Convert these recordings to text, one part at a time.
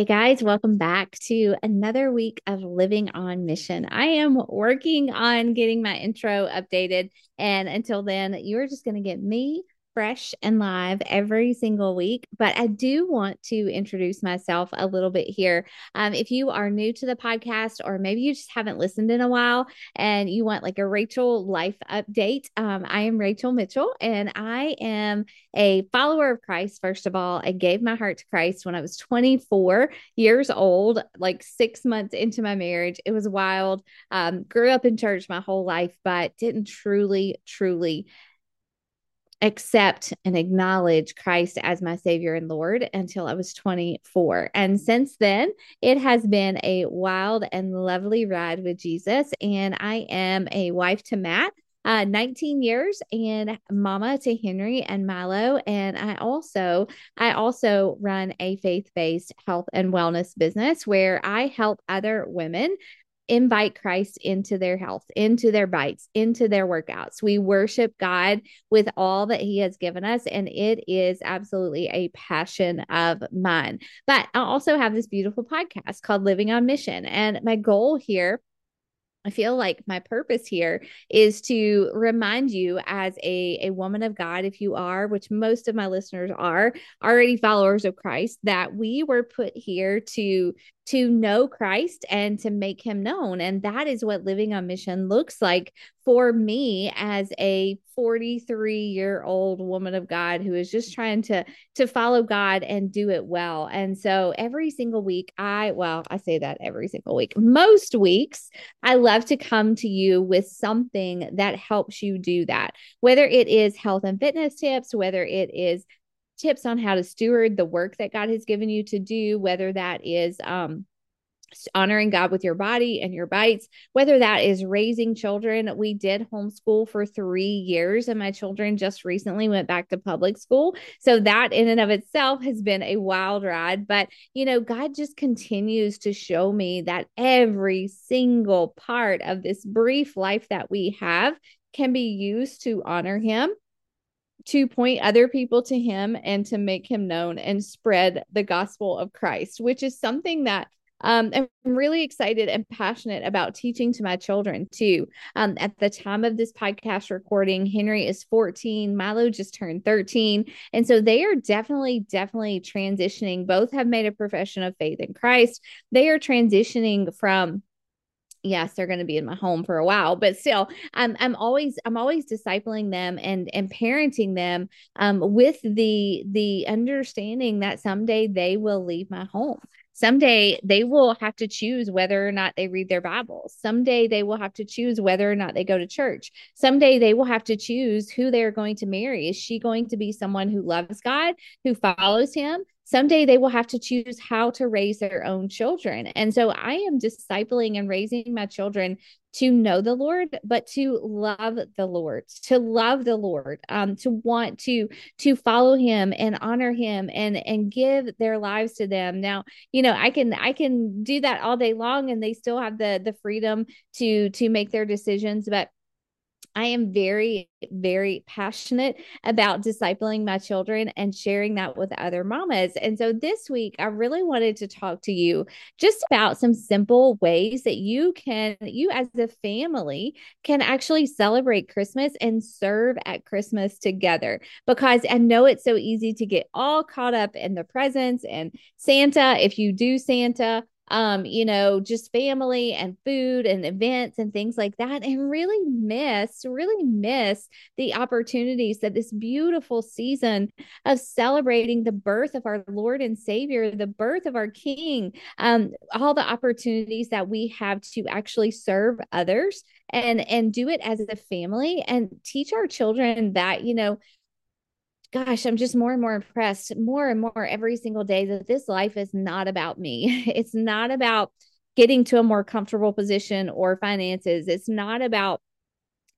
Hey guys, welcome back to another week of Living on Mission. I am working on getting my intro updated. And until then, you're just going to get me fresh and live every single week. But I do want to introduce myself a little bit here. Um, if you are new to the podcast, or maybe you just haven't listened in a while and you want like a Rachel life update, um, I am Rachel Mitchell and I am a follower of Christ. First of all, I gave my heart to Christ when I was 24 years old, like six months into my marriage. It was wild. Um, grew up in church my whole life, but didn't truly, truly accept and acknowledge Christ as my Savior and Lord until I was 24. And since then, it has been a wild and lovely ride with Jesus. And I am a wife to Matt. Uh, 19 years and mama to Henry and Milo. And I also, I also run a faith-based health and wellness business where I help other women invite Christ into their health, into their bites, into their workouts. We worship God with all that He has given us, and it is absolutely a passion of mine. But I also have this beautiful podcast called Living on Mission. And my goal here I feel like my purpose here is to remind you as a, a woman of God, if you are, which most of my listeners are already followers of Christ, that we were put here to to know Christ and to make him known. And that is what living on mission looks like for me as a 43 year old woman of God who is just trying to to follow God and do it well. And so every single week I well, I say that every single week. Most weeks I love to come to you with something that helps you do that. Whether it is health and fitness tips, whether it is tips on how to steward the work that God has given you to do, whether that is um, honoring God with your body and your bites, whether that is raising children. We did homeschool for three years, and my children just recently went back to public school. So that in and of itself has been a wild ride. But, you know, God just continues to show me that every single part of this brief life that we have can be used to honor Him to point other people to him and to make him known and spread the gospel of Christ, which is something that um, I'm really excited and passionate about teaching to my children too. Um, at the time of this podcast recording, Henry is 14, Milo just turned 13. And so they are definitely, definitely transitioning. Both have made a profession of faith in Christ. They are transitioning from yes they're going to be in my home for a while but still i'm i'm always i'm always discipling them and and parenting them um with the the understanding that someday they will leave my home Someday they will have to choose whether or not they read their Bibles. Someday they will have to choose whether or not they go to church. Someday they will have to choose who they're going to marry. Is she going to be someone who loves God, who follows Him? Someday they will have to choose how to raise their own children. And so I am discipling and raising my children to know the Lord, but to love the Lord, to love the Lord, um, to want to to follow Him and honor Him and and give their lives to them. Now, you know, I can I can do that all day long, and they still have the the freedom to to make their decisions, but I am very, very passionate about discipling my children and sharing that with other mamas. And so this week, I really wanted to talk to you just about some simple ways that you can, you as a family, can actually celebrate Christmas and serve at Christmas together. Because I know it's so easy to get all caught up in the presents and Santa. If you do Santa, um, you know, just family and food and events and things like that, and really miss, really miss the opportunities that this beautiful season of celebrating the birth of our Lord and Savior, the birth of our King, um, all the opportunities that we have to actually serve others and and do it as a family and teach our children that you know gosh, I'm just more and more impressed more and more every single day that this life is not about me. It's not about getting to a more comfortable position or finances. It's not about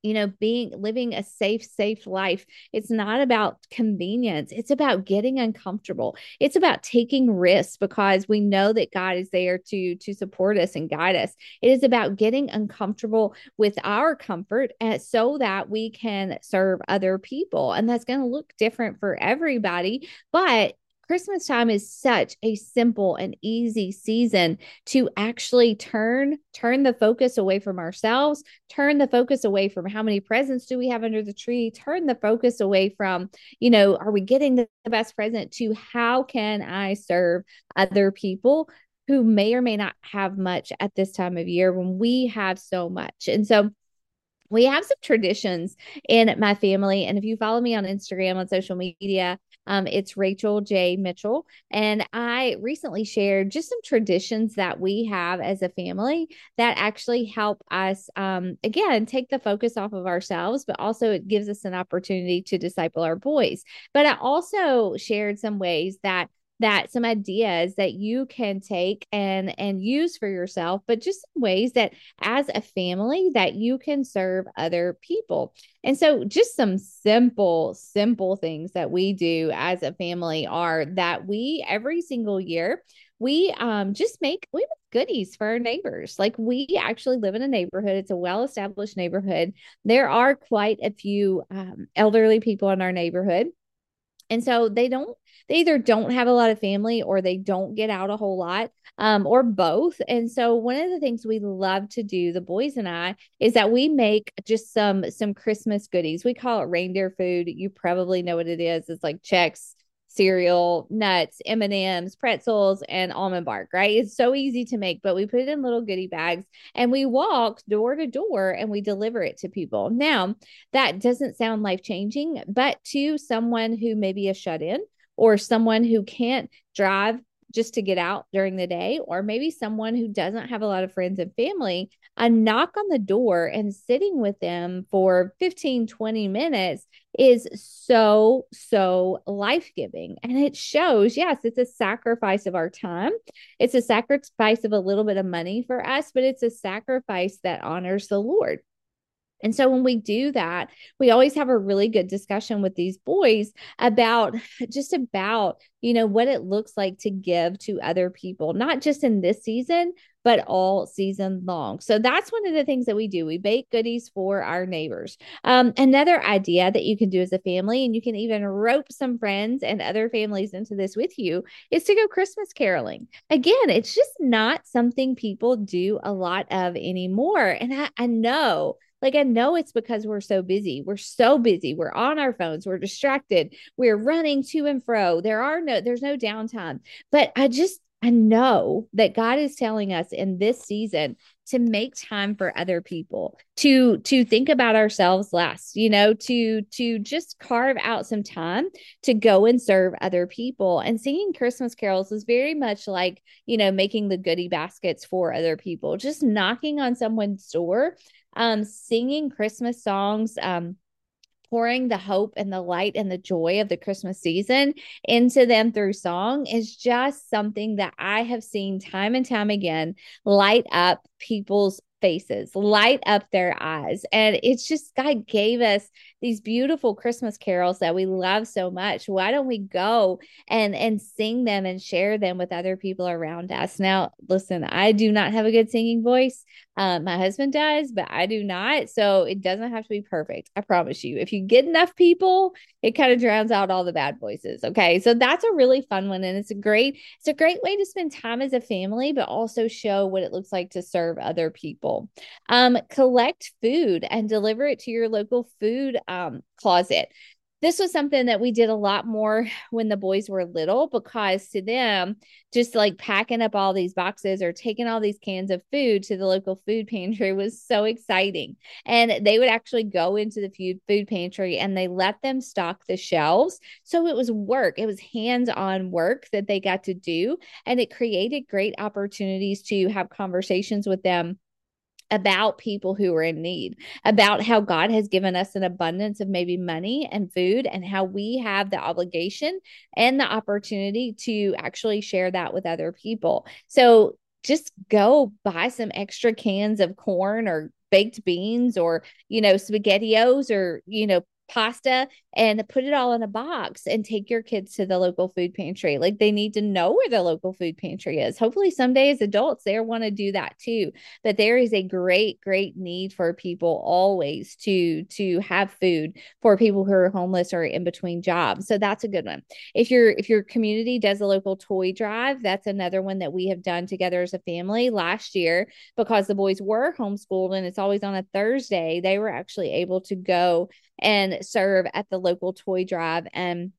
you know, being living a safe, safe life. It's not about convenience. It's about getting uncomfortable. It's about taking risks because we know that God is there to to support us and guide us. It is about getting uncomfortable with our comfort and so that we can serve other people. And that's going to look different for everybody, but Christmas time is such a simple and easy season to actually turn turn the focus away from ourselves, turn the focus away from how many presents do we have under the tree, turn the focus away from, you know, are we getting the best present to how can I serve other people who may or may not have much at this time of year when we have so much. And so we have some traditions in my family. And if you follow me on Instagram, on social media, um, it's Rachel J. Mitchell. And I recently shared just some traditions that we have as a family that actually help us, um, again, take the focus off of ourselves, but also it gives us an opportunity to disciple our boys. But I also shared some ways that that some ideas that you can take and and use for yourself but just ways that as a family that you can serve other people. And so just some simple simple things that we do as a family are that we every single year we um just make we make goodies for our neighbors. Like we actually live in a neighborhood. It's a well established neighborhood. There are quite a few um, elderly people in our neighborhood. And so they don't they either don't have a lot of family or they don't get out a whole lot um, or both and so one of the things we love to do the boys and i is that we make just some some christmas goodies we call it reindeer food you probably know what it is it's like Chex, cereal, nuts, M&Ms, pretzels, and almond bark, right? It's so easy to make, but we put it in little goodie bags and we walk door to door and we deliver it to people. Now, that doesn't sound life-changing, but to someone who may be a shut-in or someone who can't drive just to get out during the day, or maybe someone who doesn't have a lot of friends and family, a knock on the door and sitting with them for 15, 20 minutes is so, so life giving. And it shows, yes, it's a sacrifice of our time. It's a sacrifice of a little bit of money for us, but it's a sacrifice that honors the Lord. And so when we do that, we always have a really good discussion with these boys about just about, you know, what it looks like to give to other people, not just in this season, but all season long. So that's one of the things that we do. We bake goodies for our neighbors. Um, another idea that you can do as a family, and you can even rope some friends and other families into this with you, is to go Christmas caroling. Again, it's just not something people do a lot of anymore. And I, I know like, I know it's because we're so busy. We're so busy. We're on our phones. We're distracted. We're running to and fro. There are no, there's no downtime. But I just, I know that God is telling us in this season to make time for other people, to to think about ourselves less, you know, to to just carve out some time to go and serve other people. And singing Christmas carols is very much like, you know, making the goodie baskets for other people, just knocking on someone's door um, singing Christmas songs, um, pouring the hope and the light and the joy of the Christmas season into them through song is just something that I have seen time and time again light up people's faces, light up their eyes. And it's just God gave us these beautiful Christmas carols that we love so much. Why don't we go and and sing them and share them with other people around us? Now, listen, I do not have a good singing voice. Um, my husband does, but I do not. So it doesn't have to be perfect. I promise you. If you get enough people, it kind of drowns out all the bad voices. Okay. So that's a really fun one. And it's a great, it's a great way to spend time as a family, but also show what it looks like to serve other people. Um, collect food and deliver it to your local food um, closet this was something that we did a lot more when the boys were little because to them just like packing up all these boxes or taking all these cans of food to the local food pantry was so exciting. And they would actually go into the food food pantry and they let them stock the shelves. So it was work. It was hands-on work that they got to do. And it created great opportunities to have conversations with them about people who are in need, about how God has given us an abundance of maybe money and food, and how we have the obligation and the opportunity to actually share that with other people. So just go buy some extra cans of corn or baked beans or you know spaghettios or you know pasta and put it all in a box and take your kids to the local food pantry. Like they need to know where the local food pantry is. Hopefully, someday as adults, they want to do that too. But there is a great, great need for people always to to have food for people who are homeless or in between jobs. So that's a good one. If your if your community does a local toy drive, that's another one that we have done together as a family last year because the boys were homeschooled and it's always on a Thursday. They were actually able to go and serve at the local toy drive. And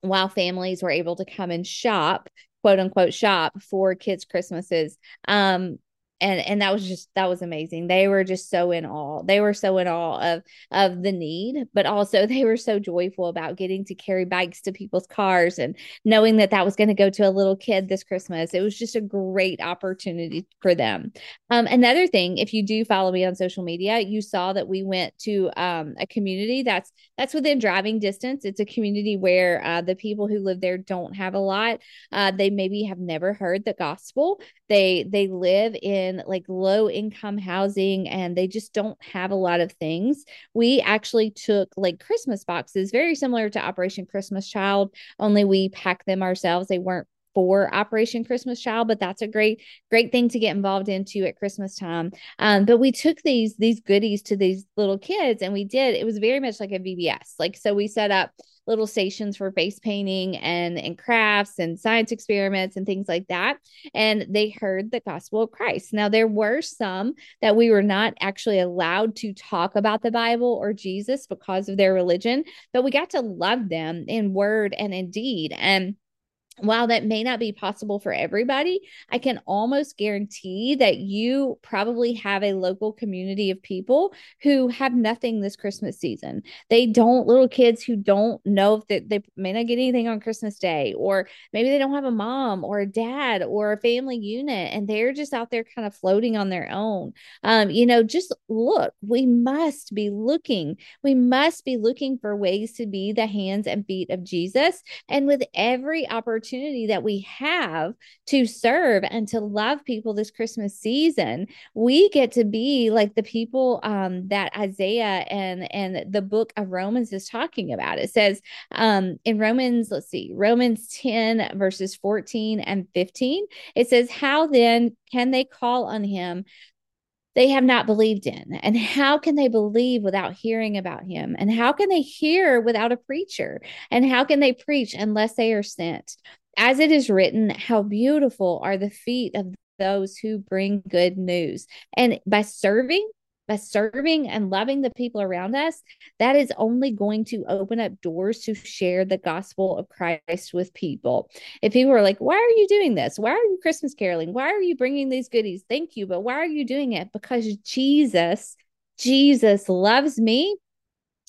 while families were able to come and shop, quote unquote, shop for kids' Christmases, um, and and that was just that was amazing. They were just so in awe. They were so in awe of of the need but also they were so joyful about getting to carry bikes to people's cars and knowing that that was going to go to a little kid this christmas. It was just a great opportunity for them. Um, another thing if you do follow me on social media you saw that we went to um, a community that's that's within driving distance. It's a community where uh, the people who live there don't have a lot. Uh, they maybe have never heard the gospel. They they live in like low income housing and they just don't have a lot of things we actually took like christmas boxes very similar to operation christmas child only we packed them ourselves they weren't for Operation Christmas Child, but that's a great, great thing to get involved into at Christmas time. Um, but we took these these goodies to these little kids, and we did. It was very much like a VBS. Like so, we set up little stations for face painting and and crafts and science experiments and things like that. And they heard the gospel of Christ. Now there were some that we were not actually allowed to talk about the Bible or Jesus because of their religion, but we got to love them in word and in deed. And while that may not be possible for everybody, I can almost guarantee that you probably have a local community of people who have nothing this Christmas season. They don't, little kids who don't know if they, they may not get anything on Christmas Day, or maybe they don't have a mom or a dad or a family unit, and they're just out there kind of floating on their own. Um, you know, just look, we must be looking, we must be looking for ways to be the hands and feet of Jesus. And with every opportunity, opportunity that we have to serve and to love people this Christmas season, we get to be like the people um, that Isaiah and and the book of Romans is talking about. It says um, in Romans, let's see, Romans 10 verses 14 and 15, it says, "How then can they call on him they have not believed in. And how can they believe without hearing about him? And how can they hear without a preacher? And how can they preach unless they are sent? As it is written, how beautiful are the feet of those who bring good news. And by serving, by serving and loving the people around us, that is only going to open up doors to share the gospel of Christ with people. If people are like, why are you doing this? Why are you Christmas caroling? Why are you bringing these goodies? Thank you. But why are you doing it? Because Jesus, Jesus loves me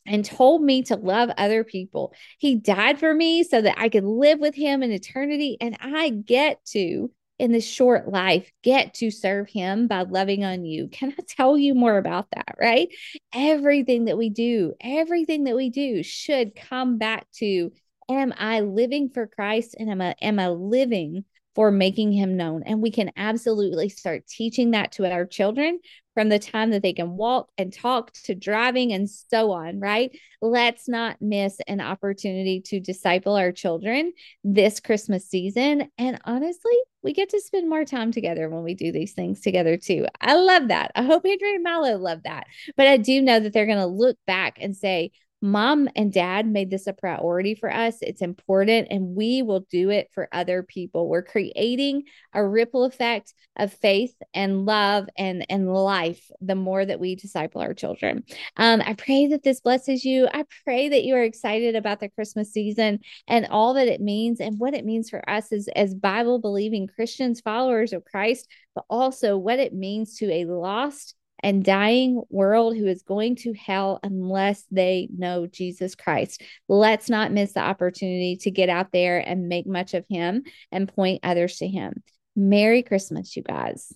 and told me to love other people. He died for me so that I could live with him in eternity. And I get to in this short life get to serve him by loving on you. Can I tell you more about that? Right? Everything that we do, everything that we do should come back to am I living for Christ and am I am I living for making him known. And we can absolutely start teaching that to our children from the time that they can walk and talk to driving and so on, right? Let's not miss an opportunity to disciple our children this Christmas season. And honestly, we get to spend more time together when we do these things together too. I love that. I hope Henry and Milo love that. But I do know that they're going to look back and say, mom and dad made this a priority for us. It's important, and we will do it for other people. We're creating a ripple effect of faith and love and, and life the more that we disciple our children. Um, I pray that this blesses you. I pray that you are excited about the Christmas season and all that it means and what it means for us as, as Bible believing Christians, followers of Christ, but also what it means to a lost and dying world who is going to hell unless they know Jesus Christ. Let's not miss the opportunity to get out there and make much of him and point others to him. Merry Christmas, you guys.